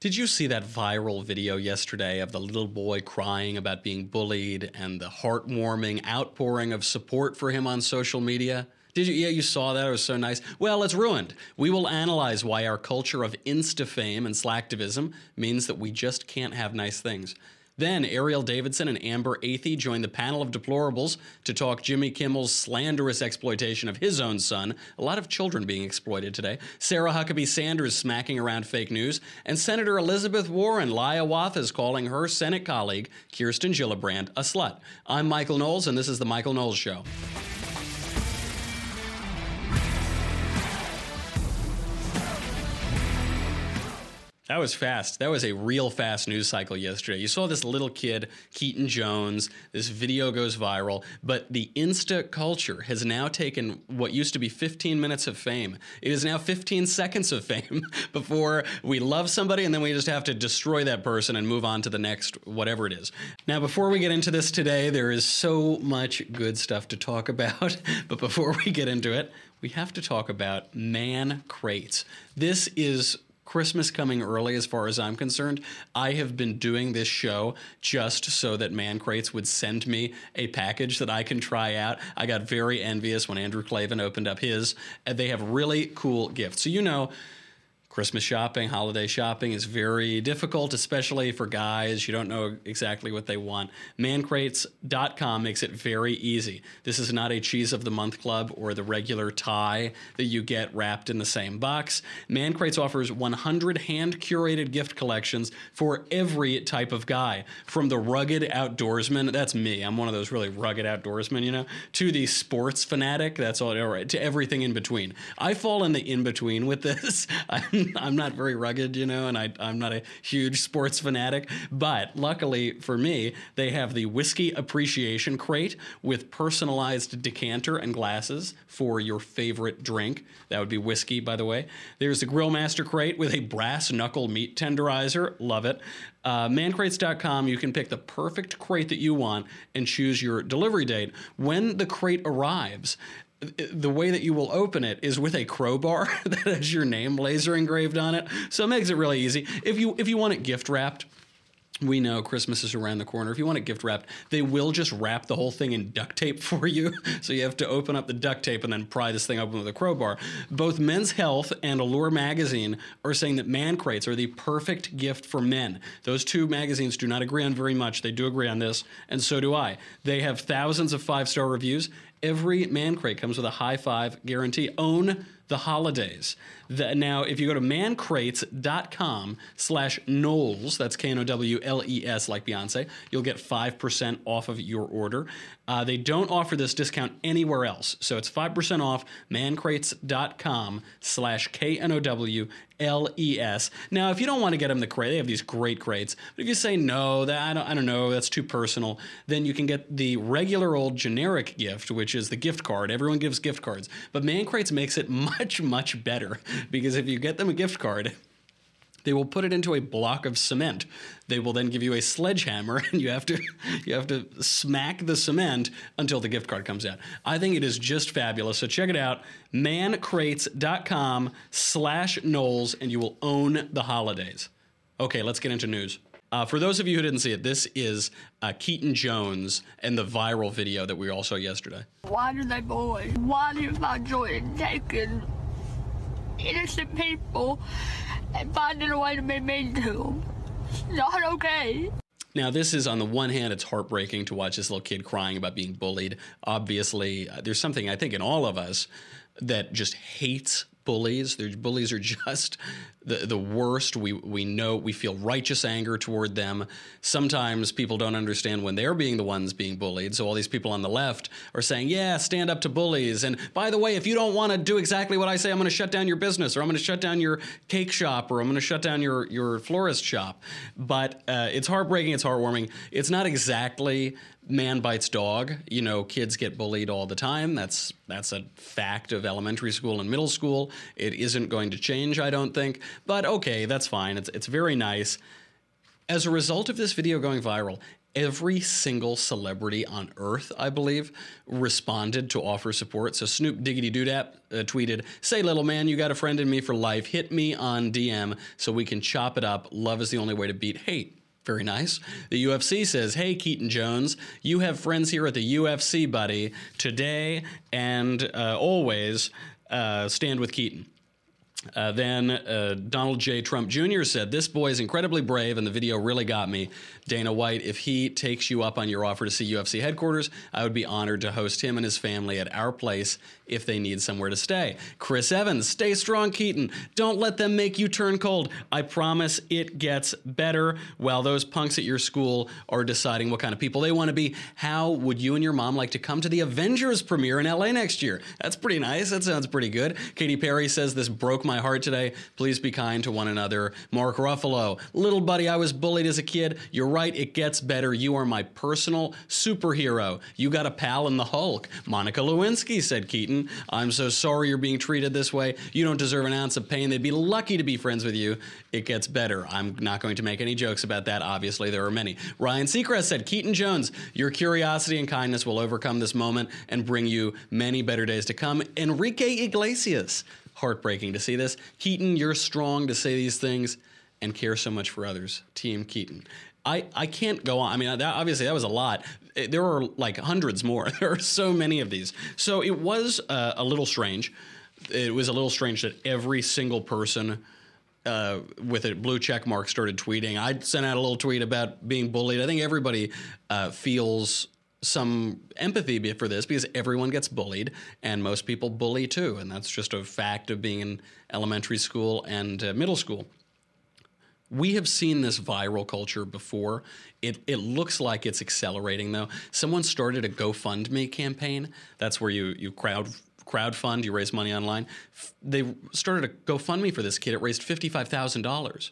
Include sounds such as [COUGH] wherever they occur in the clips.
Did you see that viral video yesterday of the little boy crying about being bullied and the heartwarming outpouring of support for him on social media? Did you? Yeah, you saw that. It was so nice. Well, it's ruined. We will analyze why our culture of insta fame and slacktivism means that we just can't have nice things. Then Erielle Davidson and Amber Athey joined the panel of deplorables to talk Jimmy Kimmel's slanderous exploitation of his own son. A lot of children being exploited today. Sarah Huckabee Sanders smacking around fake news, and Senator Elizabeth Warren Liawatha is calling her Senate colleague Kirsten Gillibrand a slut. I'm Michael Knowles, and this is the Michael Knowles Show. That was fast. That was a real fast news cycle yesterday. You saw this little kid, Keaton Jones. This video goes viral, but the Insta culture has now taken what used to be 15 minutes of fame. It is now 15 [LAUGHS] seconds of fame [LAUGHS] before we love somebody and then we just have to destroy that person and move on to the next whatever it is. Now, before we get into this today, there is so much good stuff to talk about. [LAUGHS] but before we get into it, we have to talk about man crates. This is Christmas coming early, as far as I'm concerned. I have been doing this show just so that Man Crates would send me a package that I can try out. I got very envious when Andrew Klavan opened up his. They have really cool gifts. So, you know, Christmas shopping, holiday shopping is very difficult, especially for guys. You don't know exactly what they want. Mancrates.com makes it very easy. This is not a cheese of the month club or the regular tie that you get wrapped in the same box. Mancrates offers 100 hand curated gift collections for every type of guy, from the rugged outdoorsman, that's me, I'm one of those really rugged outdoorsmen, you know, to the sports fanatic, that's all, all right, to everything in between. I fall in the in between with this. [LAUGHS] I'm [LAUGHS] I'm not very rugged, you know, and I, I'm not a huge sports fanatic. But luckily for me, they have the whiskey appreciation crate with personalized decanter and glasses for your favorite drink. That would be whiskey, by the way. There's the Grillmaster crate with a brass knuckle meat tenderizer. Love it. Uh, mancrates.com, you can pick the perfect crate that you want and choose your delivery date. When the crate arrives, the way that you will open it is with a crowbar [LAUGHS] that has your name laser engraved on it. So it makes it really easy. If you if you want it gift wrapped, we know Christmas is around the corner. If you want it gift wrapped, they will just wrap the whole thing in duct tape [LAUGHS] for you. So you have to open up the duct tape and then pry this thing open with a crowbar. Both Men's Health and Allure Magazine are saying that man crates are the perfect gift for men. Those two magazines do not agree on very much. They do agree on this, and so do I. They have thousands of five star reviews. Every man crate comes with a high five guarantee. Own the holidays. The, now, if you go to mancrates.com slash Knowles, that's K-N-O-W-L-E-S like Beyonce, you'll get 5% off of your order. Uh, they don't offer this discount anywhere else. So it's 5% off mancrates.com slash K-N-O-W-L-E-S. Now, if you don't want to get them the crate, they have these great crates. But if you say, no, that I don't, I don't know, that's too personal, then you can get the regular old generic gift, which is the gift card. Everyone gives gift cards. But Man Crates makes it [LAUGHS] much, much better because if you get them a gift card, they will put it into a block of cement. They will then give you a sledgehammer, [LAUGHS] and you have to you have to smack the cement until the gift card comes out. I think it is just fabulous. So check it out, mancrates.com slash Knowles, and you will own the holidays. Okay, let's get into news. Uh, for those of you who didn't see it, this is uh, Keaton Jones and the viral video that we all saw yesterday. Why do they bully? Why you find joy in taking innocent people and finding a way to be mean to them? It's not okay. Now, this is on the one hand, it's heartbreaking to watch this little kid crying about being bullied. Obviously, uh, there's something I think in all of us that just hates bullies. Their bullies are [LAUGHS] just the the worst. We we know we feel righteous anger toward them. Sometimes people don't understand when they're being the ones being bullied. So all these people on the left are saying, "Yeah, stand up to bullies." And by the way, if you don't want to do exactly what I say, I'm going to shut down your business, or I'm going to shut down your cake shop, or I'm going to shut down your your florist shop. But uh, it's heartbreaking. It's heartwarming. It's not exactly man bites dog. You know, kids get bullied all the time. That's that's a fact of elementary school and middle school. It isn't going to change, I don't think. But okay, that's fine. It's it's very nice. As a result of this video going viral, every single celebrity on earth, I believe, responded to offer support. So Snoop Diggity Doodap uh, tweeted, Say, little man, you got a friend in me for life. Hit me on DM so we can chop it up. Love is the only way to beat hate. Very nice. The UFC says, Hey, Keaton Jones, you have friends here at the UFC, buddy. Today and uh, always uh, stand with Keaton. Uh, then uh, Donald J. Trump Jr. said, This boy is incredibly brave, and the video really got me. Dana White, if he takes you up on your offer to see UFC headquarters, I would be honored to host him and his family at our place if they need somewhere to stay. Chris Evans, stay strong, Keaton. Don't let them make you turn cold. I promise it gets better while those punks at your school are deciding what kind of people they want to be. How would you and your mom like to come to the Avengers premiere in LA next year? That's pretty nice. That sounds pretty good. Katy Perry says, This broke my heart today. Please be kind to one another. Mark Ruffalo, little buddy, I was bullied as a kid. You're right, it gets better. You are my personal superhero. You got a pal in the Hulk. Monica Lewinsky said, Keaton, I'm so sorry you're being treated this way. You don't deserve an ounce of pain. They'd be lucky to be friends with you. It gets better. I'm not going to make any jokes about that. Obviously, there are many. Ryan Seacrest said, Keaton Jones, your curiosity and kindness will overcome this moment and bring you many better days to come. Enrique Iglesias, heartbreaking to see this. Keaton, you're strong to say these things and care so much for others. Team Keaton. I, I can't go on. I mean, that, obviously, that was a lot. There are like hundreds more. [LAUGHS] There are so many of these. So it was uh, a little strange. It was a little strange that every single person uh, with a blue check mark started tweeting. I sent out a little tweet about being bullied. I think everybody uh, feels some empathy for this because everyone gets bullied and most people bully too. And that's just a fact of being in elementary school and uh, middle school. We have seen this viral culture before. It, it looks like it's accelerating though. Someone started a GoFundMe campaign. That's where you, you crowd crowdfund, you raise money online. They started a GoFundMe for this kid. It raised $55,000.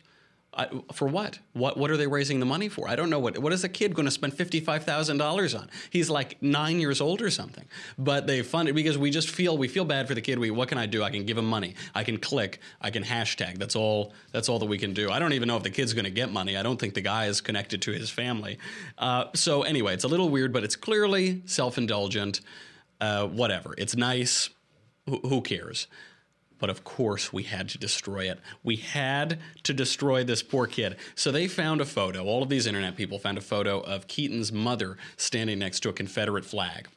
I, for what? What what are they raising the money for? I don't know what what is a kid going to spend fifty five thousand dollars on? He's like nine years old or something. But they fund it because we just feel we feel bad for the kid. We what can I do? I can give him money. I can click. I can hashtag. That's all. That's all that we can do. I don't even know if the kid's going to get money. I don't think the guy is connected to his family. Uh, so anyway, it's a little weird, but it's clearly self indulgent. Uh, whatever. It's nice. Wh- who cares? But of course, we had to destroy it. We had to destroy this poor kid. So they found a photo. All of these internet people found a photo of Keaton's mother standing next to a Confederate flag.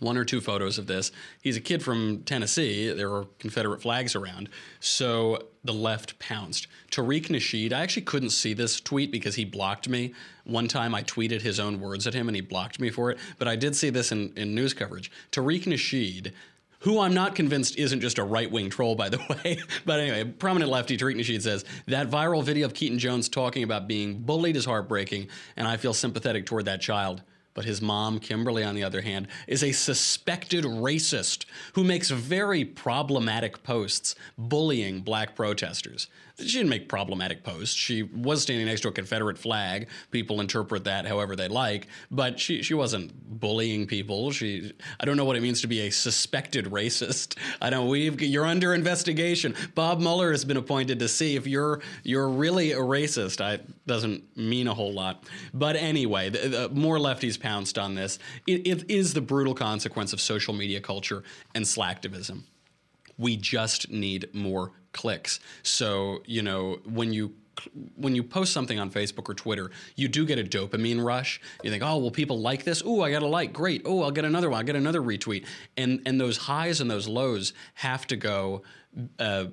One or two photos of this. He's a kid from Tennessee. There were Confederate flags around. So the left pounced. Tariq Nasheed, I actually couldn't see this tweet because he blocked me. One time I tweeted his own words at him and he blocked me for it. But I did see this in, in news coverage. Tariq Nasheed who I'm not convinced isn't just a right wing troll, by the [LAUGHS] way. but anyway, prominent lefty Tariq Nasheed says that viral video of Keaton Jones talking about being bullied is heartbreaking, and I feel sympathetic toward that child. But his mom, Kimberly, on the other hand, is a suspected racist who makes very problematic posts bullying black protesters. She didn't make problematic posts. She was standing next to a Confederate flag. People interpret that however they like, but she, she wasn't bullying people. She I don't know what it means to be a suspected racist. I don't. We've you're under investigation. Bob Mueller has been appointed to see if you're you're really a racist. I doesn't mean a whole lot. But anyway, the, the, more lefties pounced on this. It, it is the brutal consequence of social media culture and slacktivism. We just need more clicks. So, you know, when you when you post something on Facebook or Twitter, you do get a dopamine rush. You think, oh, well, people like this. Oh, I got a like. Great. Oh, I'll get another one. I'll get another retweet. And and those highs and those lows have to go uh,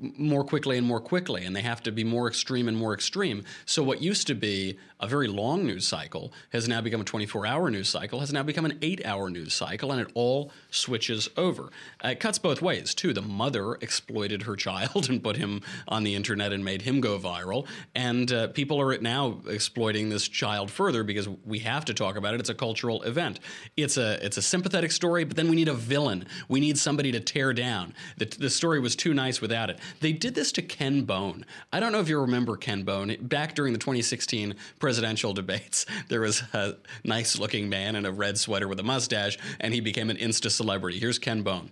more quickly and more quickly, and they have to be more extreme and more extreme. So, what used to be a very long news cycle has now become a 24 hour news cycle, has now become an eight hour news cycle, and it all switches over. Uh, it cuts both ways, too. The mother exploited her [LAUGHS] child and put him on the internet and made him go viral, and uh, people are now exploiting this child further because we have to talk about it. It's a cultural event. It's a, it's a sympathetic story, but then we need a villain. We need somebody to tear down. The, the story was too nice without it. They did this to Ken Bone. I don't know if you remember Ken Bone. Back during the 2016 presidential debates, there was a nice looking man in a red sweater with a mustache, and he became an Insta celebrity. Here's Ken Bone.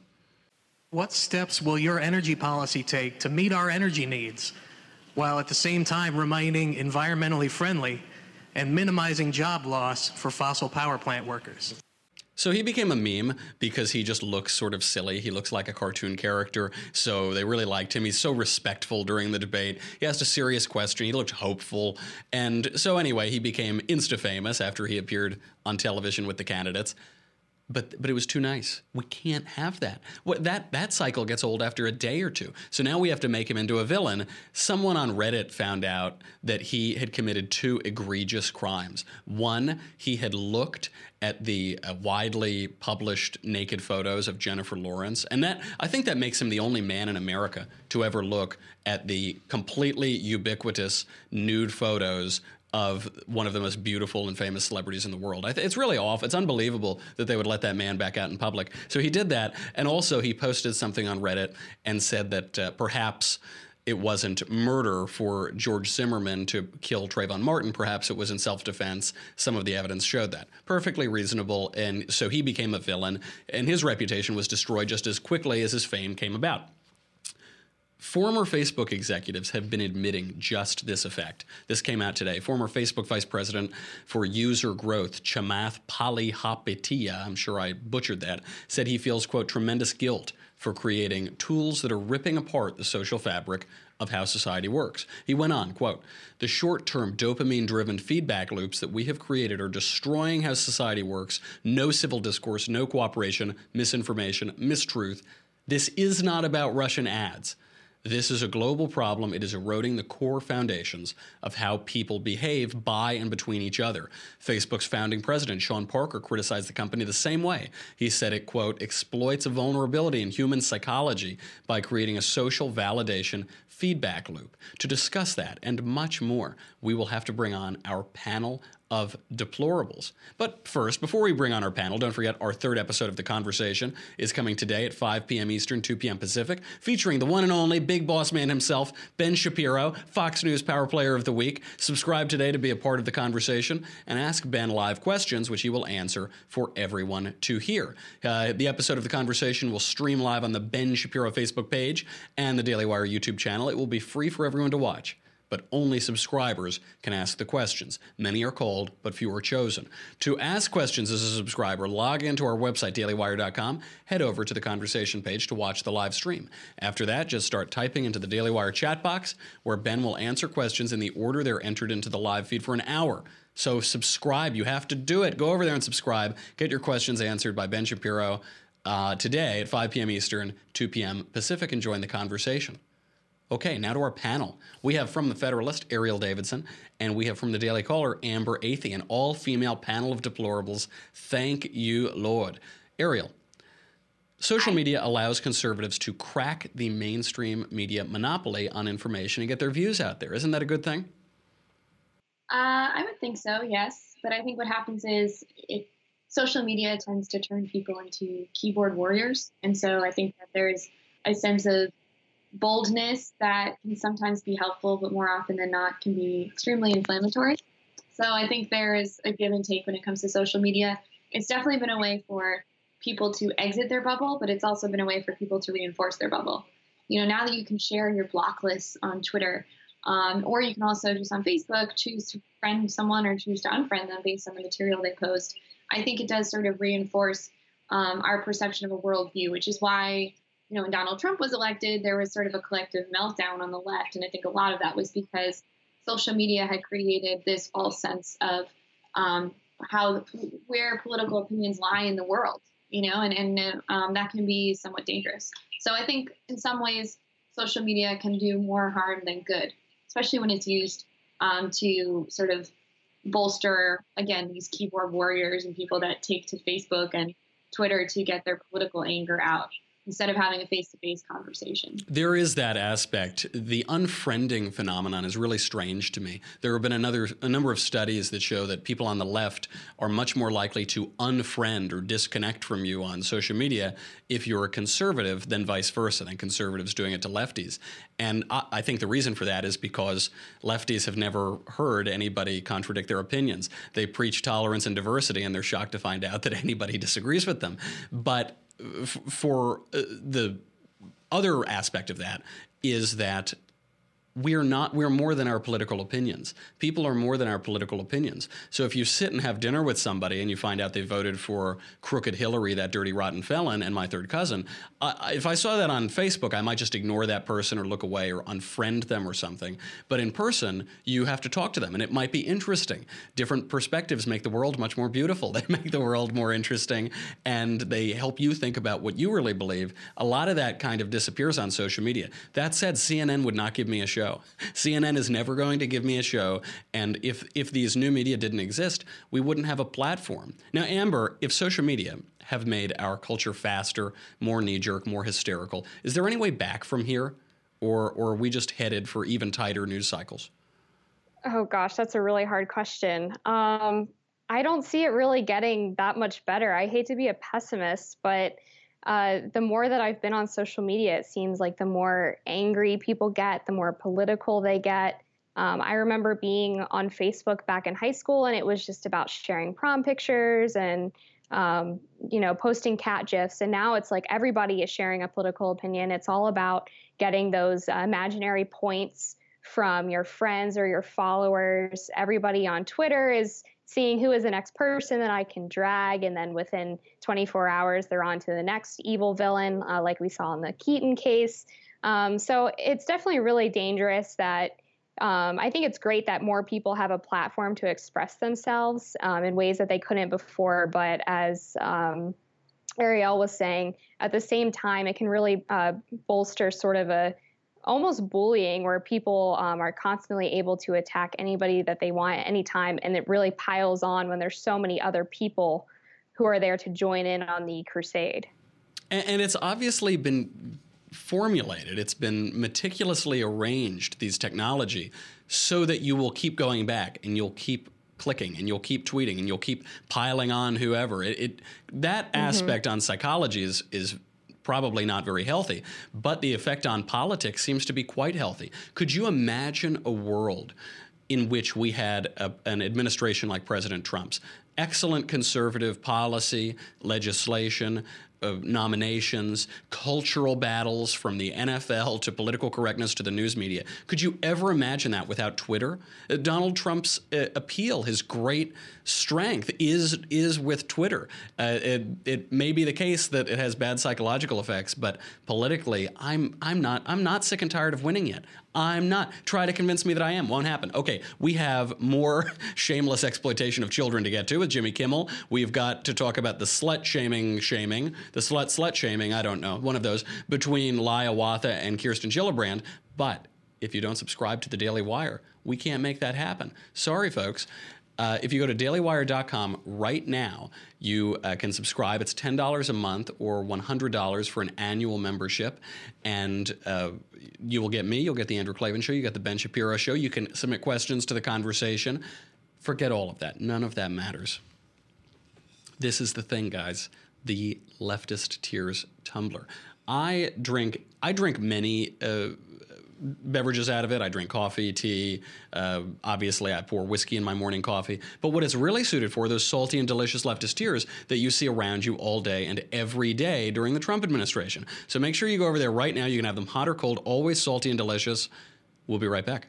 What steps will your energy policy take to meet our energy needs while at the same time remaining environmentally friendly and minimizing job loss for fossil power plant workers. So he became a meme because he just looks sort of silly. He looks like a cartoon character. So they really liked him. He's so respectful during the debate. He asked a serious question. He looked hopeful. And so, anyway, he became insta famous after he appeared on television with the candidates but but it was too nice. We can't have that. What that that cycle gets old after a day or two. So now we have to make him into a villain. Someone on Reddit found out that he had committed two egregious crimes. One, he had looked at the uh, widely published naked photos of Jennifer Lawrence, and that I think that makes him the only man in America to ever look at the completely ubiquitous nude photos of one of the most beautiful and famous celebrities in the world. Th- it's really off. It's unbelievable that they would let that man back out in public. So he did that, and also he posted something on Reddit and said that uh, perhaps it wasn't murder for George Zimmerman to kill Trayvon Martin. Perhaps it was in self defense. Some of the evidence showed that. Perfectly reasonable. And so he became a villain, and his reputation was destroyed just as quickly as his fame came about. Former Facebook executives have been admitting just this effect. This came out today. Former Facebook vice president for user growth, Chamath Palihapitiya, I'm sure I butchered that, said he feels, quote, tremendous guilt for creating tools that are ripping apart the social fabric of how society works. He went on, quote, the short-term dopamine-driven feedback loops that we have created are destroying how society works. No civil discourse, no cooperation, misinformation, mistruth. This is not about Russian ads. This is a global problem. It is eroding the core foundations of how people behave by and between each other. Facebook's founding president, Sean Parker, criticized the company the same way. He said it, quote, exploits a vulnerability in human psychology by creating a social validation feedback loop. To discuss that and much more, we will have to bring on our panel of deplorables. But first, before we bring on our panel, don't forget our third episode of The Conversation is coming today at 5 p.m. Eastern, 2 p.m. Pacific, featuring the one and only big boss man himself, Ben Shapiro, Fox News Power Player of the Week. Subscribe today to be a part of the conversation and ask Ben live questions, which he will answer for everyone to hear. Uh, the episode of The Conversation will stream live on the Ben Shapiro Facebook page and the Daily Wire YouTube channel. It will be free for everyone to watch but only subscribers can ask the questions. Many are called, but few are chosen. To ask questions as a subscriber, log into our website, dailywire.com, head over to the conversation page to watch the live stream. After that, just start typing into the Daily Wire chat box, where Ben will answer questions in the order they're entered into the live feed for an hour. So subscribe. You have to do it. Go over there and subscribe. Get your questions answered by Ben Shapiro uh, today at 5 p.m. Eastern, 2 p.m. Pacific, and join the conversation. Okay, now to our panel. We have from the Federalist, Erielle Davidson, and we have from the Daily Caller, Amber Athey, an all female panel of deplorables. Thank you, Lord. Erielle, social media allows conservatives to crack the mainstream media monopoly on information and get their views out there. Isn't that a good thing? Uh, I would think so, yes. But I think what happens is it, social media tends to turn people into keyboard warriors. And so I think that there's a sense of boldness that can sometimes be helpful, but more often than not can be extremely inflammatory. So I think there is a give and take when it comes to social media. It's definitely been a way for people to exit their bubble, but it's also been a way for people to reinforce their bubble. You know, now that you can share your block list on Twitter, um, or you can also just on Facebook choose to friend someone or choose to unfriend them based on the material they post. I think it does sort of reinforce um, our perception of a worldview, which is why you know, when Donald Trump was elected, there was sort of a collective meltdown on the left. And I think a lot of that was because social media had created this false sense of um, how where political opinions lie in the world, you know, and, and um, that can be somewhat dangerous. So I think in some ways, social media can do more harm than good, especially when it's used um, to sort of bolster, again, these keyboard warriors and people that take to Facebook and Twitter to get their political anger out instead of having a face-to-face conversation. There is that aspect. The unfriending phenomenon is really strange to me. There have been another a number of studies that show that people on the left are much more likely to unfriend or disconnect from you on social media if you're a conservative than vice versa, than conservatives doing it to lefties. And I, I think the reason for that is because lefties have never heard anybody contradict their opinions. They preach tolerance and diversity, and they're shocked to find out [LAUGHS] that anybody disagrees with them. But for uh, the other aspect of that is that we're not we're more than our political opinions. People are more than our political opinions. So if you sit and have dinner with somebody and you find out they voted for crooked hillary that dirty rotten felon and my third cousin uh, if i saw that on facebook i might just ignore that person or look away or unfriend them or something. But in person you have to talk to them and it might be interesting. Different perspectives make the world much more beautiful. [LAUGHS] They make the world more interesting and they help you think about what you really believe. A lot of that kind of disappears on social media. That said cnn would not give me a show show. CNN is never going to give me a show, and if if these new media didn't exist, we wouldn't have a platform. Now, Amber, if social media have made our culture faster, more knee jerk, more hysterical, is there any way back from here, or or are we just headed for even tighter news cycles? Oh gosh, that's a really hard question. Um, I don't see it really getting that much better. I hate to be a pessimist, but uh, the more that I've been on social media, it seems like the more angry people get, the more political they get. Um, I remember being on Facebook back in high school, and it was just about sharing prom pictures and um, you know posting cat gifs. And now it's like everybody is sharing a political opinion. It's all about getting those uh, imaginary points from your friends or your followers. Everybody on Twitter is seeing who is the next person that I can drag, and then within 24 hours, they're on to the next evil villain, uh, like we saw in the Keaton case. Um, so it's definitely really dangerous that. Um, I think it's great that more people have a platform to express themselves um, in ways that they couldn't before. But as um, Erielle was saying, at the same time, it can really uh, bolster sort of a almost bullying where people um, are constantly able to attack anybody that they want at any time and it really piles on when there's so many other people who are there to join in on the crusade and, and it's obviously been formulated it's been meticulously arranged these technology so that you will keep going back and you'll keep clicking and you'll keep tweeting and you'll keep piling on whoever it, it that mm-hmm. aspect on psychology is is probably not very healthy, but the effect on politics seems to be quite healthy. Could you imagine a world in which we had a, an administration like President Trump's? Excellent conservative policy, legislation, uh, nominations, cultural battles from the NFL to political correctness to the news media. Could you ever imagine that without Twitter? Uh, Donald Trump's uh, appeal, his great strength, is is with Twitter. Uh, it, it may be the case that it has bad psychological effects, but politically, I'm I'm not I'm not sick and tired of winning yet. I'm not. Try to convince me that I am. Won't happen. Okay, we have more [LAUGHS] shameless exploitation of children to get to with Jimmy Kimmel. We've got to talk about the slut shaming, shaming, the slut slut shaming. I don't know, one of those between Liawatha and Kirsten Gillibrand. But if you don't subscribe to the Daily Wire, we can't make that happen. Sorry, folks. Uh, if you go to dailywire.com right now, you uh, can subscribe. It's $10 a month or $100 for an annual membership. And uh, you will get me, you'll get the Andrew Klavan Show, you get the Ben Shapiro Show. You can submit questions to the conversation. Forget all of that. None of that matters. This is the thing, guys the leftist tears tumbler. I drink I drink many uh, beverages out of it. I drink coffee, tea. Uh, obviously, I pour whiskey in my morning coffee. But what it's really suited for, those salty and delicious leftist tears that you see around you all day and every day during the Trump administration. So make sure you go over there right now. You can have them hot or cold, always salty and delicious. We'll be right back.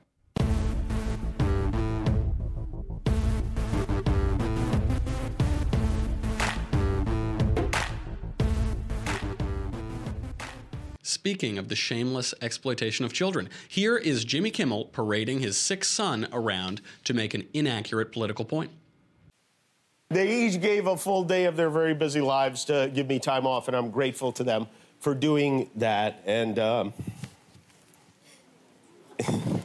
Speaking of the shameless exploitation of children, here is Jimmy Kimmel parading his sick son around to make an inaccurate political point. They each gave a full day of their very busy lives to give me time off, and I'm grateful to them for doing that. And um, [LAUGHS]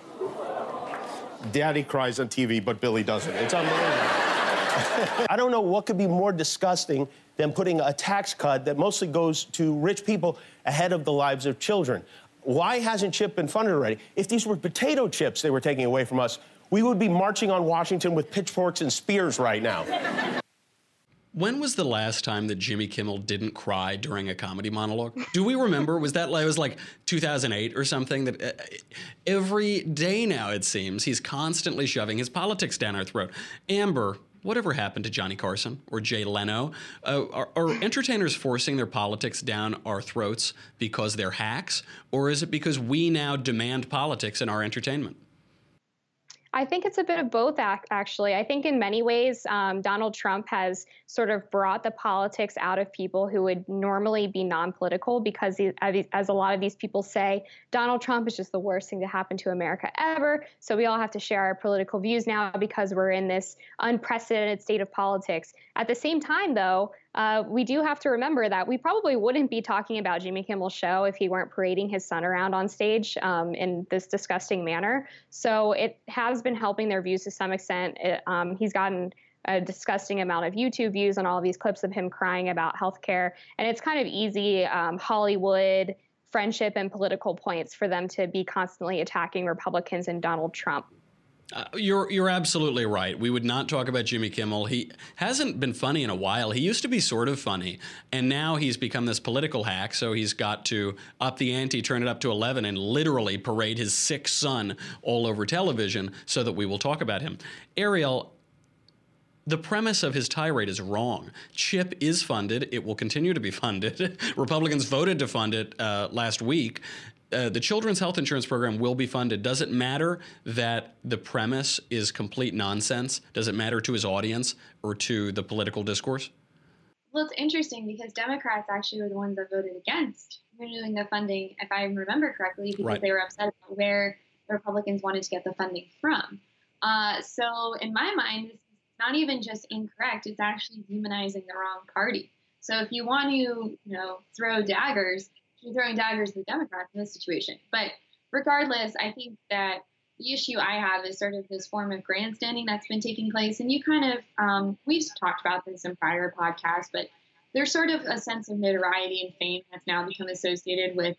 Daddy cries on TV, but Billy doesn't. It's unbelievable. [LAUGHS] I don't know what could be more disgusting than putting a tax cut that mostly goes to rich people ahead of the lives of children. Why hasn't CHIP been funded already? If these were potato chips they were taking away from us, we would be marching on Washington with pitchforks and spears right now. When was the last time that Jimmy Kimmel didn't cry during a comedy monologue? Do we remember? was that it was like 2008 or something? That uh, every day now it seems he's constantly shoving his politics down our throat. Amber, whatever happened to Johnny Carson or Jay Leno? Uh, are, are entertainers forcing their politics down our throats because they're hacks, or is it because we now demand politics in our entertainment? I think it's a bit of both, actually. I think in many ways, um, Donald Trump has sort of brought the politics out of people who would normally be non political because, he, as a lot of these people say, Donald Trump is just the worst thing to happen to America ever. So we all have to share our political views now because we're in this unprecedented state of politics. At the same time, though, uh, we do have to remember that we probably wouldn't be talking about Jimmy Kimmel's show if he weren't parading his son around on stage um, in this disgusting manner. So it has been helping their views to some extent. It, um, he's gotten a disgusting amount of YouTube views on all of these clips of him crying about healthcare, and it's kind of easy um, Hollywood friendship and political points for them to be constantly attacking Republicans and Donald Trump. Uh, you're you're absolutely right. We would not talk about Jimmy Kimmel. He hasn't been funny in a while. He used to be sort of funny, and now he's become this political hack. So he's got to up the ante, turn it up to eleven, and literally parade his sick son all over television so that we will talk about him. Erielle, the premise of his tirade is wrong. CHIP is funded. It will continue to be [LAUGHS] funded. Republicans voted to fund it uh, last week. Uh, the children's health insurance program will be funded. Does it matter that the premise is complete nonsense? Does it matter to his audience or to the political discourse? Well, it's interesting because Democrats actually were the ones that voted against renewing the funding, if I remember correctly, because right. they were upset about where the Republicans wanted to get the funding from. Uh, so, in my mind, it's not even just incorrect; it's actually demonizing the wrong party. So, if you want to, you know, throw daggers she's throwing daggers at the Democrats in this situation. But regardless, I think that the issue I have is sort of this form of grandstanding that's been taking place. And you kind of, um, we've talked about this in prior podcasts, but there's sort of a sense of notoriety and fame that's now become associated with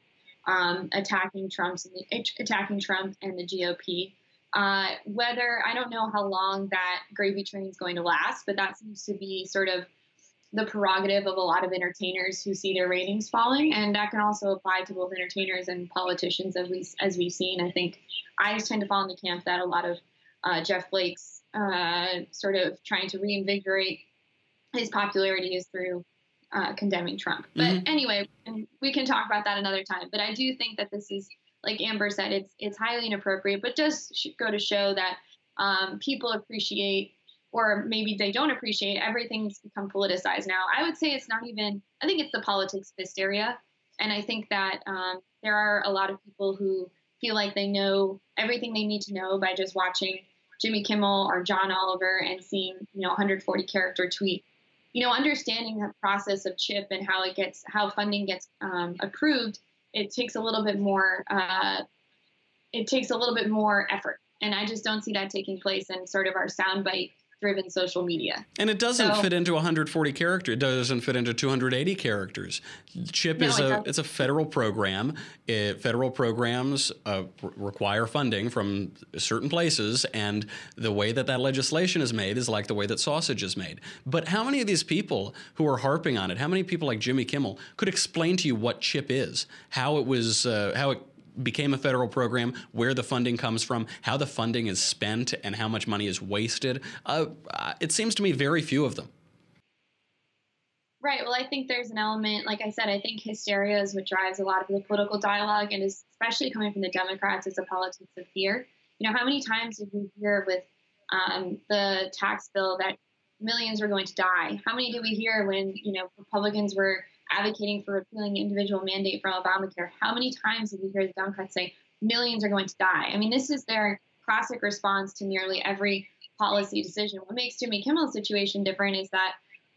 um, attacking Trump's attacking Trump and the GOP. Uh, whether I don't know how long that gravy train is going to last, but that seems to be sort of the prerogative of a lot of entertainers who see their ratings falling, and that can also apply to both entertainers and politicians, as we as we've seen. I think I just tend to fall in the camp that a lot of uh, Jeff Flake's uh, sort of trying to reinvigorate his popularity is through uh, condemning Trump. But mm-hmm. anyway, we can talk about that another time. But I do think that this is, like Amber said, it's it's highly inappropriate, but does go to show that um, people appreciate or maybe they don't appreciate everything's become politicized now. I would say it's not even i think it's the politics hysteria. And i think that um, there are a lot of people who feel like they know everything they need to know by just watching jimmy kimmel or john oliver and seeing you know 140 character tweet. You know understanding the process of chip and how it gets how funding gets um, approved it takes a little bit more uh, it takes a little bit more effort. And i just don't see that taking place in sort of our soundbite driven social media. And it doesn't so, fit into 140 characters. It doesn't fit into 280 characters. CHIP no, is a it's a federal program. It, federal programs uh, require funding from certain places, and the way that that legislation is made is like the way that sausage is made. But how many of these people who are harping on it, how many people like Jimmy Kimmel could explain to you what CHIP is, how it was, uh, how it became a federal program, where the funding comes from, how the funding is spent, and how much money is wasted. Uh, uh, it seems to me very few of them. Right. Well, I think there's an element, like I said, I think hysteria is what drives a lot of the political dialogue, and especially coming from the Democrats, it's a politics of fear. You know, how many times did we hear with um, the tax bill that millions were going to die? How many did we hear when, you know, Republicans were advocating for repealing the individual mandate from Obamacare, how many times did we hear the Democrats say millions are going to die? I mean, this is their classic response to nearly every policy decision. What makes Jimmy Kimmel's situation different is that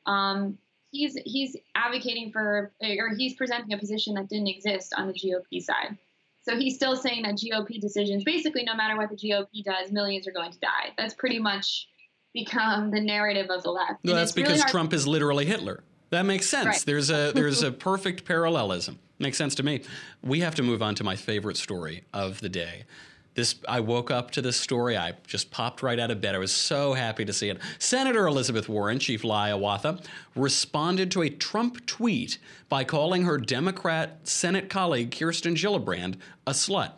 um, he's he's advocating for or he's presenting a position that didn't exist on the GOP side. So he's still saying that GOP decisions, basically, no matter what the GOP does, millions are going to die. That's pretty much become the narrative of the left. No, that's because really Trump is literally Hitler. That makes sense. Right. There's a [LAUGHS] there's a perfect parallelism. Makes sense to me. We have to move on to my favorite story of the day. This I woke up to this story. I just popped right out of bed. I was so happy to see it. Senator Elizabeth Warren, Chief Hiawatha, responded to a Trump tweet by calling her Democrat Senate colleague Kirsten Gillibrand a slut.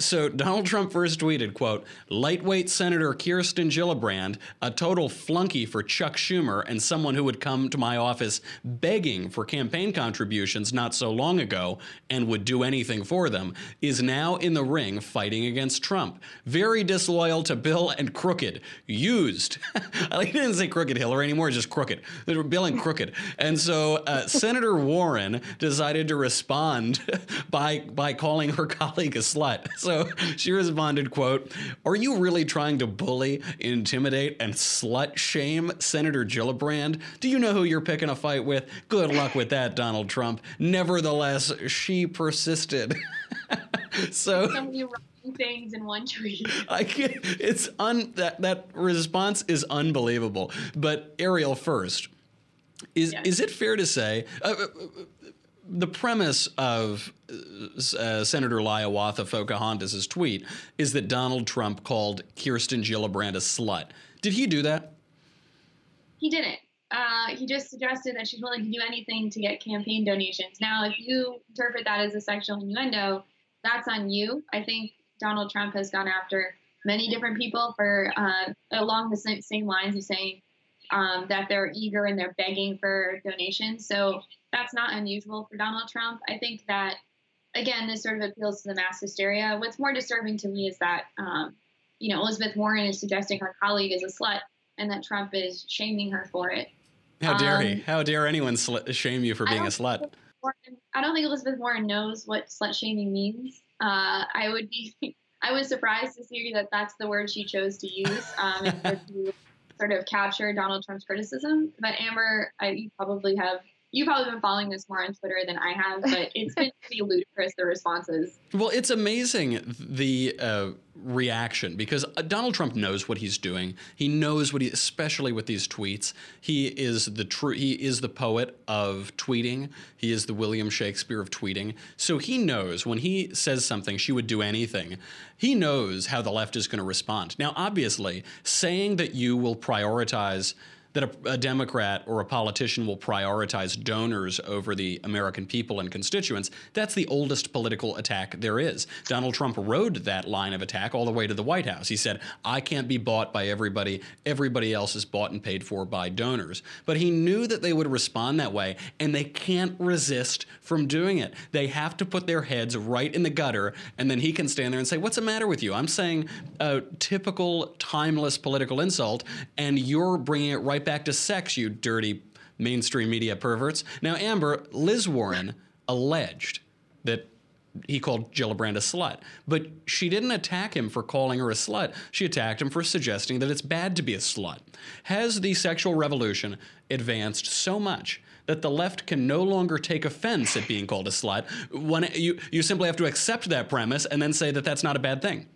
So Donald Trump first tweeted, quote, lightweight Senator Kirsten Gillibrand, a total flunky for Chuck Schumer and someone who would come to my office begging for campaign contributions not so long ago and would do anything for them, is now in the ring fighting against Trump. Very disloyal to Bill and crooked. Used. [LAUGHS] I didn't say crooked Hillary anymore, just crooked. Bill and crooked. And so uh, Senator Warren decided to respond [LAUGHS] by by calling her colleague a slut. So [LAUGHS] she responded, quote, Are you really trying to bully, intimidate, and slut shame Senator Gillibrand? Do you know who you're picking a fight with? Good luck with that, Donald Trump. Nevertheless, she persisted. [LAUGHS] so so things in one tweet. [LAUGHS] I can't, it's un that that response is unbelievable. But Erielle first, is is it fair to say uh, uh, the premise of uh, Senator Liawatha Pocahontas' tweet is that Donald Trump called Kirsten Gillibrand a slut? Did he do that? He didn't. Uh, he just suggested that she's willing to do anything to get campaign donations. Now, if you interpret that as a sexual innuendo, that's on you. I think Donald Trump has gone after many different people for uh, along the same, same lines of saying um, that they're eager and they're begging for donations. So that's not unusual for Donald Trump. I think that again, this sort of appeals to the mass hysteria. What's more disturbing to me is that um, you know Elizabeth Warren is suggesting her colleague is a slut, and that Trump is shaming her for it. How dare he? Um, How dare anyone sl- shame you for being a slut? Warren- I don't think Elizabeth Warren knows what slut shaming means. Uh, I would be, [LAUGHS] I was surprised to see that that's the word she chose to use um, in order to [LAUGHS] sort of capture Donald Trump's criticism. But Amber, I, you probably have, you've probably been following this more on Twitter than I have, but it's been [LAUGHS] pretty ludicrous the responses. Well, it's amazing the uh, reaction because uh, Donald Trump knows what he's doing. He knows what he, especially with these tweets. He is the true. He is the poet of tweeting. He is the William Shakespeare of tweeting. So he knows when he says something, she would do anything. He knows how the left is going to respond. Now, obviously, saying that you will prioritize that a, a, Democrat or a politician will prioritize donors over the American people and constituents, that's the oldest political attack there is. Donald Trump rode that line of attack all the way to the White House. He said, I can't be bought by everybody. Everybody else is bought and paid for by donors. But he knew that they would respond that way, and they can't resist from doing it. They have to put their heads right in the gutter, and then he can stand there and say, What's the matter with you? I'm saying a typical, timeless political insult, and you're bringing it right back to sex, you dirty mainstream media perverts. Now, Amber, Liz Warren alleged that he called Gillibrand a slut, but she didn't attack him for calling her a slut. She attacked him for suggesting that it's bad to be a slut. Has the sexual revolution advanced so much that the left can no longer take offense at being called a slut? When you, you simply have to accept that premise and then say that that's not a bad thing.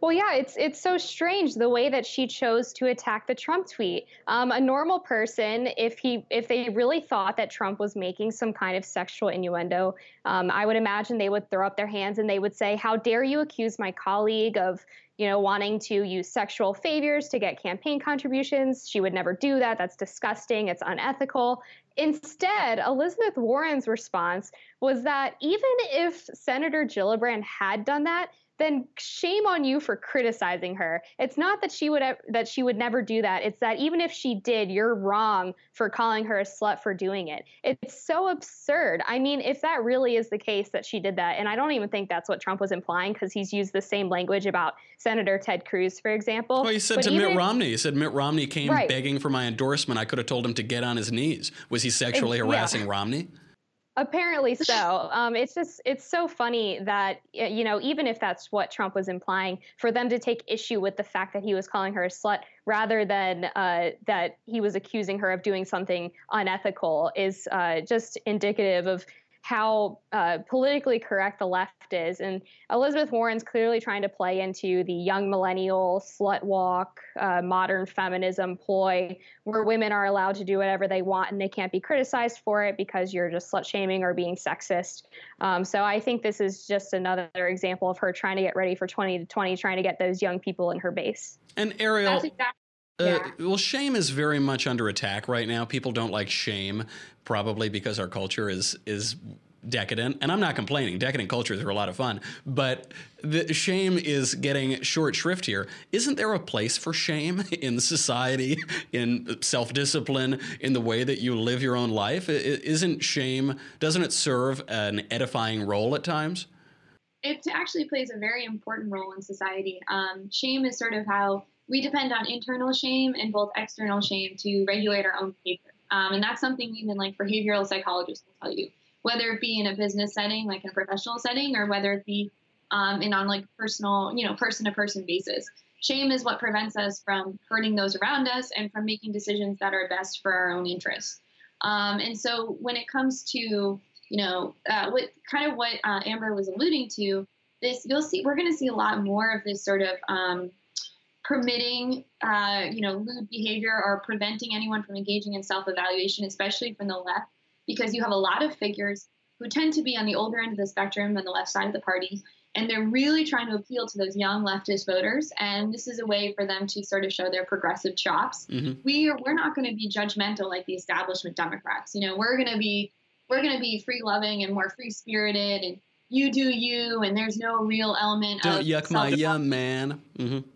Well, yeah, it's it's so strange the way that she chose to attack the Trump tweet. Um, a normal person, if he if they really thought that Trump was making some kind of sexual innuendo, um, I would imagine they would throw up their hands and they would say, "How dare you accuse my colleague of?" You know, wanting to use sexual favors to get campaign contributions. She would never do that. That's disgusting. It's unethical. Instead, Elizabeth Warren's response was that even if Senator Gillibrand had done that, then shame on you for criticizing her. It's not that she would that she would never do that. It's that even if she did, you're wrong for calling her a slut for doing it. It's so absurd. I mean, if that really is the case that she did that, and I don't even think that's what Trump was implying because he's used the same language about Senator Ted Cruz, for example. Well, he said But to Mitt Romney, he said Mitt Romney came Right. begging for my endorsement. I could have told him to get on his knees. Was he sexually yeah. harassing Romney? Apparently [LAUGHS] so. Um, it's just it's so funny that you know even if that's what Trump was implying, for them to take issue with the fact that he was calling her a slut rather than uh, that he was accusing her of doing something unethical is uh, just indicative of how uh, politically correct the left is. And Elizabeth Warren's clearly trying to play into the young millennial slut walk, uh, modern feminism ploy, where women are allowed to do whatever they want and they can't be criticized for it because you're just slut shaming or being sexist. Um, so I think this is just another example of her trying to get ready for 20 to 20, trying to get those young people in her base. And Erielle, That's exactly. Uh, Yeah. well, shame is very much under attack right now. People don't like shame, probably because our culture is is decadent, and I'm not complaining. Decadent cultures are a lot of fun, but the shame is getting short shrift here. Isn't there a place for shame [LAUGHS] in society, in self discipline, in the way that you live your own life? Isn't shame, doesn't it serve an edifying role at times? It actually plays a very important role in society. Um, shame is sort of how we depend on internal shame and both external shame to regulate our own behavior. Um, and that's something even like behavioral psychologists will tell you whether it be in a business setting, like in a professional setting, or whether it be um, in on like personal, you know, person to person basis. Shame is what prevents us from hurting those around us and from making decisions that are best for our own interests. Um, and so when it comes to, you know, uh, what kind of what uh, Amber was alluding to, this you'll see we're going to see a lot more of this sort of um, permitting, uh, you know, lewd behavior or preventing anyone from engaging in self-evaluation, especially from the left because you have a lot of figures who tend to be on the older end of the spectrum on the left side of the party. And they're really trying to appeal to those young leftist voters. And this is a way for them to sort of show their progressive chops. Mm-hmm. We are, we're not going to be judgmental like the establishment Democrats. You know, we're going to be we're going to be free loving and more free spirited and you do you and there's no real element Don't of yuck my yum, man. Mm-hmm.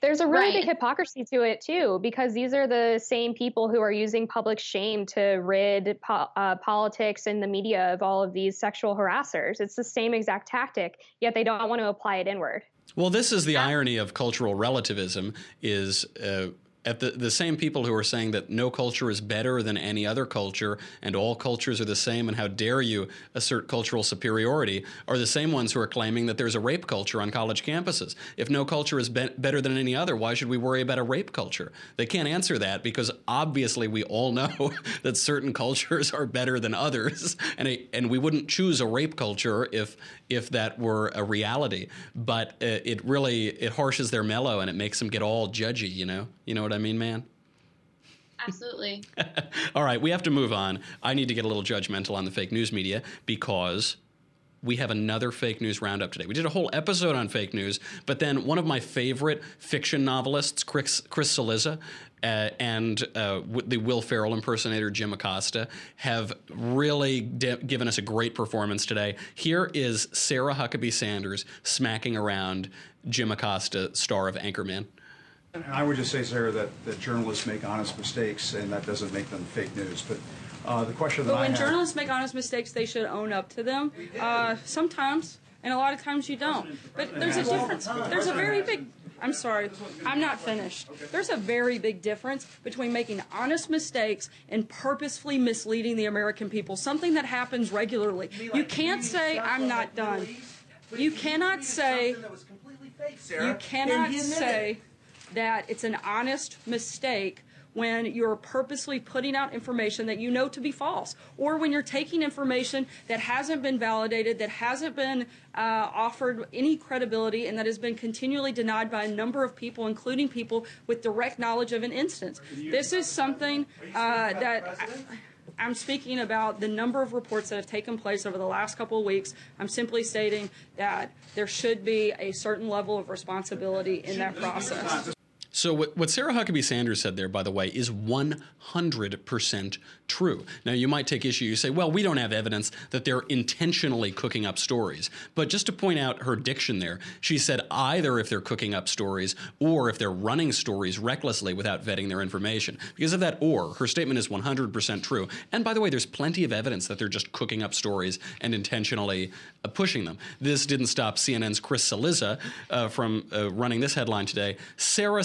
There's a really right. big hypocrisy to it too, because these are the same people who are using public shame to rid po- uh, politics and the media of all of these sexual harassers. It's the same exact tactic, yet they don't want to apply it inward. Well, this is the irony of cultural relativism: is uh, at the, the same people who are saying that no culture is better than any other culture and all cultures are the same and how dare you assert cultural superiority are the same ones who are claiming that there's a rape culture on college campuses. If no culture is be- better than any other, why should we worry about a rape culture? They can't answer that because obviously we all know [LAUGHS] that certain cultures are better than others [LAUGHS] and, a, and we wouldn't choose a rape culture if if that were a reality. But uh, it really it harshes their mellow and it makes them get all judgy, you know? You know what I mean, man? Absolutely. [LAUGHS] All right, we have to move on. I need to get a little judgmental on the fake news media because we have another fake news roundup today. We did a whole episode on fake news, but then one of my favorite fiction novelists, Chris, Chris Cillizza, uh, and uh, the Will Ferrell impersonator Jim Acosta have really de- given us a great performance today. Here is Sarah Huckabee Sanders smacking around Jim Acosta, star of Anchorman. And I would just say, Sarah, that, that journalists make honest mistakes, and that doesn't make them fake news. But uh, the question that but I when have, journalists make honest mistakes, they should own up to them. Uh, sometimes, and a lot of times you don't. But there's a difference. There's a very big. I'm sorry, I'm not finished. There's a very big difference between making honest mistakes and purposefully misleading the American people, something that happens regularly. You can't say, I'm not done. You cannot say, you cannot say that it's an honest mistake when you're purposely putting out information that you know to be false, or when you're taking information that hasn't been validated, that hasn't been uh, offered any credibility, and that has been continually denied by a number of people, including people with direct knowledge of an instance. This is something uh, that. I, I'm speaking about the number of reports that have taken place over the last couple of weeks. I'm simply stating that there should be a certain level of responsibility in that process. So what, what Sarah Huckabee Sanders said there, by the way, is 100% true. Now you might take issue. You say, well, we don't have evidence that they're intentionally cooking up stories. But just to point out her diction there, she said either if they're cooking up stories or if they're running stories recklessly without vetting their information. Because of that or, her statement is 100% true. And by the way, there's plenty of evidence that they're just cooking up stories and intentionally uh, pushing them. This didn't stop CNN's Chris Cillizza uh, from uh, running this headline today. Sarah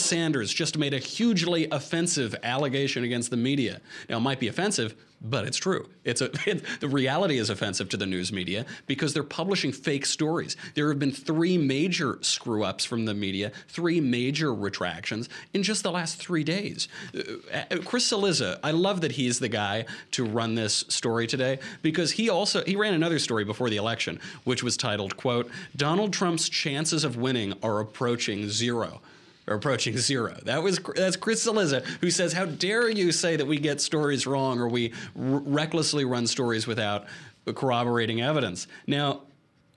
just made a hugely offensive allegation against the media. Now, it might be offensive, but it's true. It's a, it, [LAUGHS] the reality is offensive to the news media because they're publishing fake stories. There have been three major screw ups from the media, three major retractions in just the last three days. Uh, uh, Chris Cillizza, I love that he's the guy to run this story today because he also he ran another story before the election, which was titled "quote Donald Trump's chances of winning are approaching zero or approaching zero. That was that's Chris Cillizza who says, "How dare you say that we get stories wrong or we r- recklessly run stories without corroborating evidence?" Now,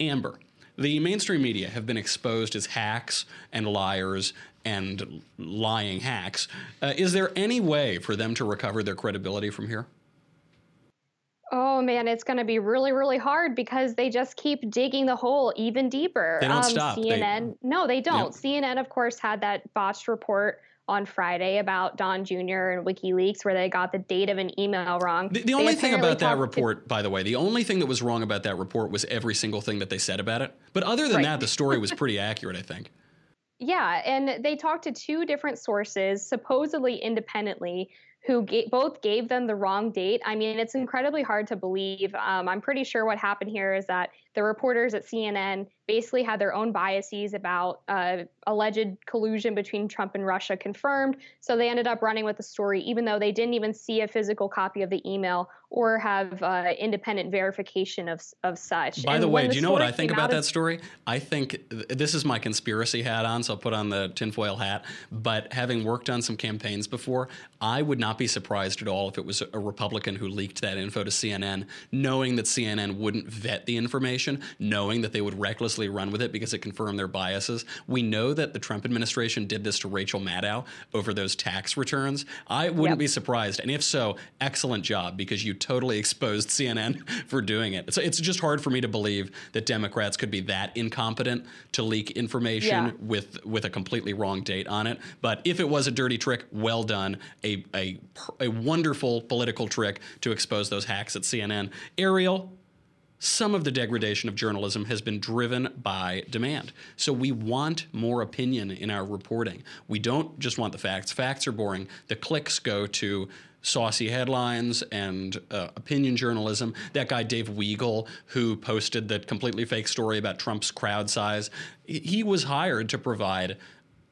Amber, the mainstream media have been exposed as hacks and liars and lying hacks. Uh, is there any way for them to recover their credibility from here? Oh man, it's going to be really, really hard because they just keep digging the hole even deeper. They don't um, stop. CNN, they, no, they don't. Yep. CNN, of course, had that botched report on Friday about Don Jr. and WikiLeaks where they got the date of an email wrong. The, the only thing about that report, to, by the way, the only thing that was wrong about that report was every single thing that they said about it. But other than right. that, the story was [LAUGHS] pretty accurate, I think. Yeah, and they talked to two different sources, supposedly independently, who ga- both gave them the wrong date. I mean, it's incredibly hard to believe. Um, I'm pretty sure what happened here is that the reporters at CNN basically had their own biases about uh, alleged collusion between Trump and Russia confirmed. So they ended up running with the story, even though they didn't even see a physical copy of the email or have uh, independent verification of, of such. By and the way, the do you know what I think about that story? I think this is my conspiracy hat on, so I'll put on the tinfoil hat. But having worked on some campaigns before, I would not be surprised at all if it was a Republican who leaked that info to CNN, knowing that CNN wouldn't vet the information, knowing that they would recklessly run with it because it confirmed their biases. We know that the Trump administration did this to Rachel Maddow over those tax returns. I wouldn't yep. be surprised. And if so, excellent job because you totally exposed CNN [LAUGHS] for doing it. So it's just hard for me to believe that Democrats could be that incompetent to leak information yeah. with with a completely wrong date on it. But if it was a dirty trick, well done. A a a wonderful political trick to expose those hacks at CNN. Erielle, some of the degradation of journalism has been driven by demand. So we want more opinion in our reporting. We don't just want the facts. Facts are boring. The clicks go to saucy headlines and uh, opinion journalism. That guy, Dave Weigel, who posted that completely fake story about Trump's crowd size, he was hired to provide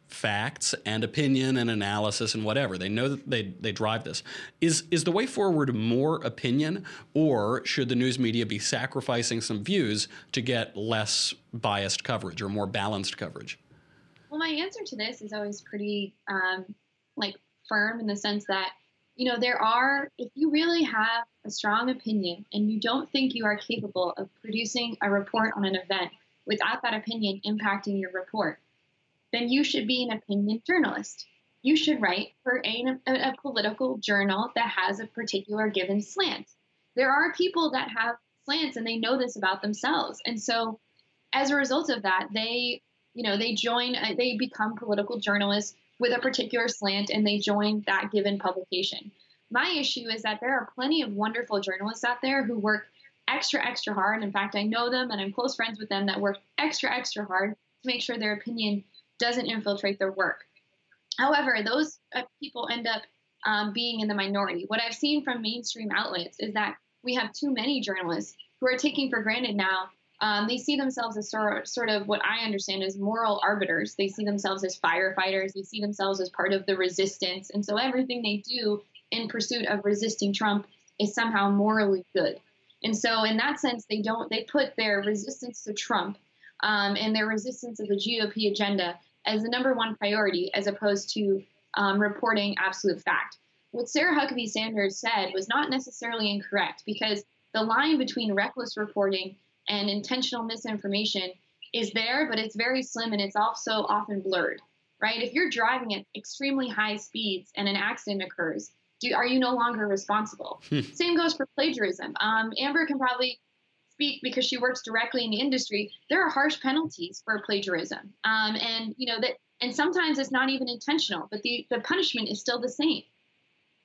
facts and opinion and analysis and whatever. They know that they, they drive this. Is, is the way forward more opinion, or should the news media be sacrificing some views to get less biased coverage or more balanced coverage? Well, my answer to this is always pretty um, like firm in the sense that you know, there are, if you really have a strong opinion and you don't think you are capable of producing a report on an event without that opinion impacting your report, then you should be an opinion journalist. You should write for a, a, political journal that has a particular given slant. There are people that have slants and they know this about themselves. And so as a result of that, they, you know, they join, uh, they become political journalists with a particular slant and they join that given publication. My issue is that there are plenty of wonderful journalists out there who work extra, extra hard. In fact, I know them and I'm close friends with them that work extra, extra hard to make sure their opinion doesn't infiltrate their work. However, those uh, people end up um, being in the minority. What I've seen from mainstream outlets is that we have too many journalists who are taking for granted now um, they see themselves as sort, sort of what I understand as moral arbiters. They see themselves as firefighters. They see themselves as part of the resistance. And so everything they do in pursuit of resisting Trump is somehow morally good. And so, in that sense, they don't, they put their resistance to Trump um, and their resistance of the GOP agenda as the number one priority as opposed to um, reporting absolute fact. What Sarah Huckabee Sanders said was not necessarily incorrect because the line between reckless reporting and intentional misinformation is there, but it's very slim and it's also often blurred, right? If you're driving at extremely high speeds and an accident occurs, do, are you no longer responsible? Hmm. Same goes for plagiarism. Um, Amber can probably speak because she works directly in the industry. There are harsh penalties for plagiarism, um, and you know that, and sometimes it's not even intentional, but the the punishment is still the same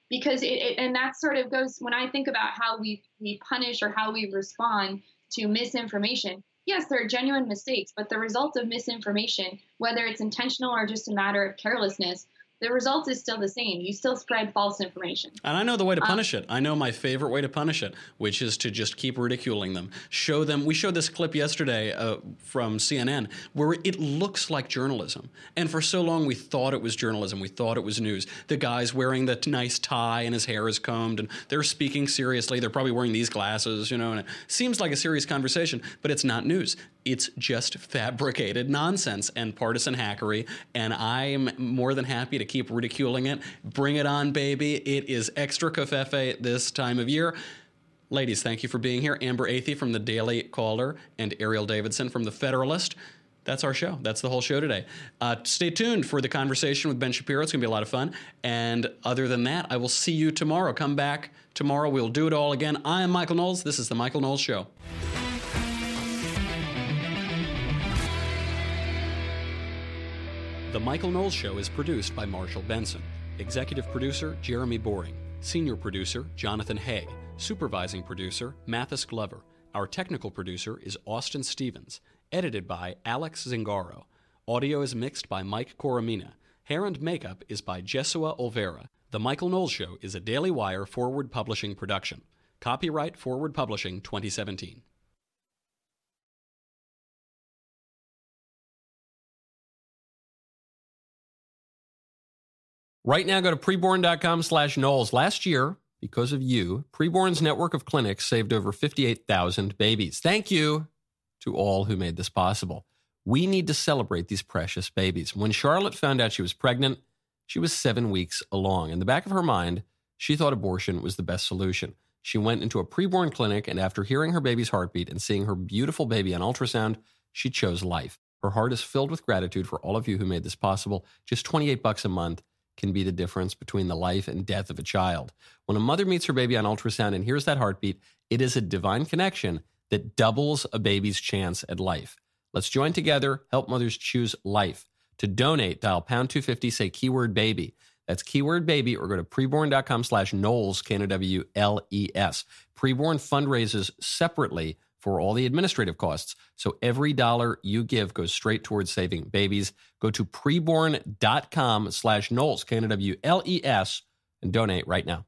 because it, it, and that sort of goes when I think about how we we punish or how we respond to misinformation, yes, there are genuine mistakes, but the result of misinformation, whether it's intentional or just a matter of carelessness, the result is still the same. You still spread false information. And I know the way to um, punish um, it. I know my favorite way to punish it, which is to just keep ridiculing them. Show them. We showed this clip yesterday uh, from CNN where it looks like journalism. And for so long, we thought it was journalism. We thought it was news. The guy's wearing the nice tie and his hair is combed and they're speaking seriously. They're probably wearing these glasses, you know, and it seems like a serious conversation, but it's not news it's just fabricated nonsense and partisan hackery. And I'm more than happy to keep ridiculing it. Bring it on, baby. It is extra covfefe this time of year. Ladies, thank you for being here. Amber Athey from the Daily Caller and Erielle Davidson from the Federalist. that's our show. That's the whole show today. Uh, stay tuned for the conversation with Ben Shapiro. It's going to be a lot of fun. And other than that, I will see you tomorrow. Come back tomorrow. We'll do it all again. I am Michael Knowles. This is The Michael Knowles Show. The Michael Knowles Show is produced by Marshall Benson. Executive producer Jeremy Boring. Senior producer Jonathan Hay. Supervising producer Mathis Glover. Our technical producer is Austin Stevens. Edited by Alex Zingaro. Audio is mixed by Mike Coromina. Hair and makeup is by Jesua Olvera. The Michael Knowles Show is a Daily Wire forward publishing production. Copyright Forward Publishing 2017. Right now, go to preborn.com slash Knowles. Last year, because of you, Preborn's network of clinics saved over 58,000 babies. Thank you to all who made this possible. We need to celebrate these precious babies. When Charlotte found out she was pregnant, she was seven weeks along. In the back of her mind, she thought abortion was the best solution. She went into a preborn clinic, and after hearing her baby's heartbeat and seeing her beautiful baby on ultrasound, she chose life. Her heart is filled with gratitude for all of you who made this possible. Just 28 bucks a month can be the difference between the life and death of a child. When a mother meets her baby on ultrasound and hears that heartbeat, it is a divine connection that doubles a baby's chance at life. Let's join together, help mothers choose life. To donate, dial pound 250, say keyword baby. That's keyword baby or go to preborn.com slash Knowles, K-N-O-W-L-E-S. Preborn fundraises separately for all the administrative costs. So every dollar you give goes straight towards saving babies. Go to preborn.com slash Knowles, K-N-O-W-L-E-S, and donate right now.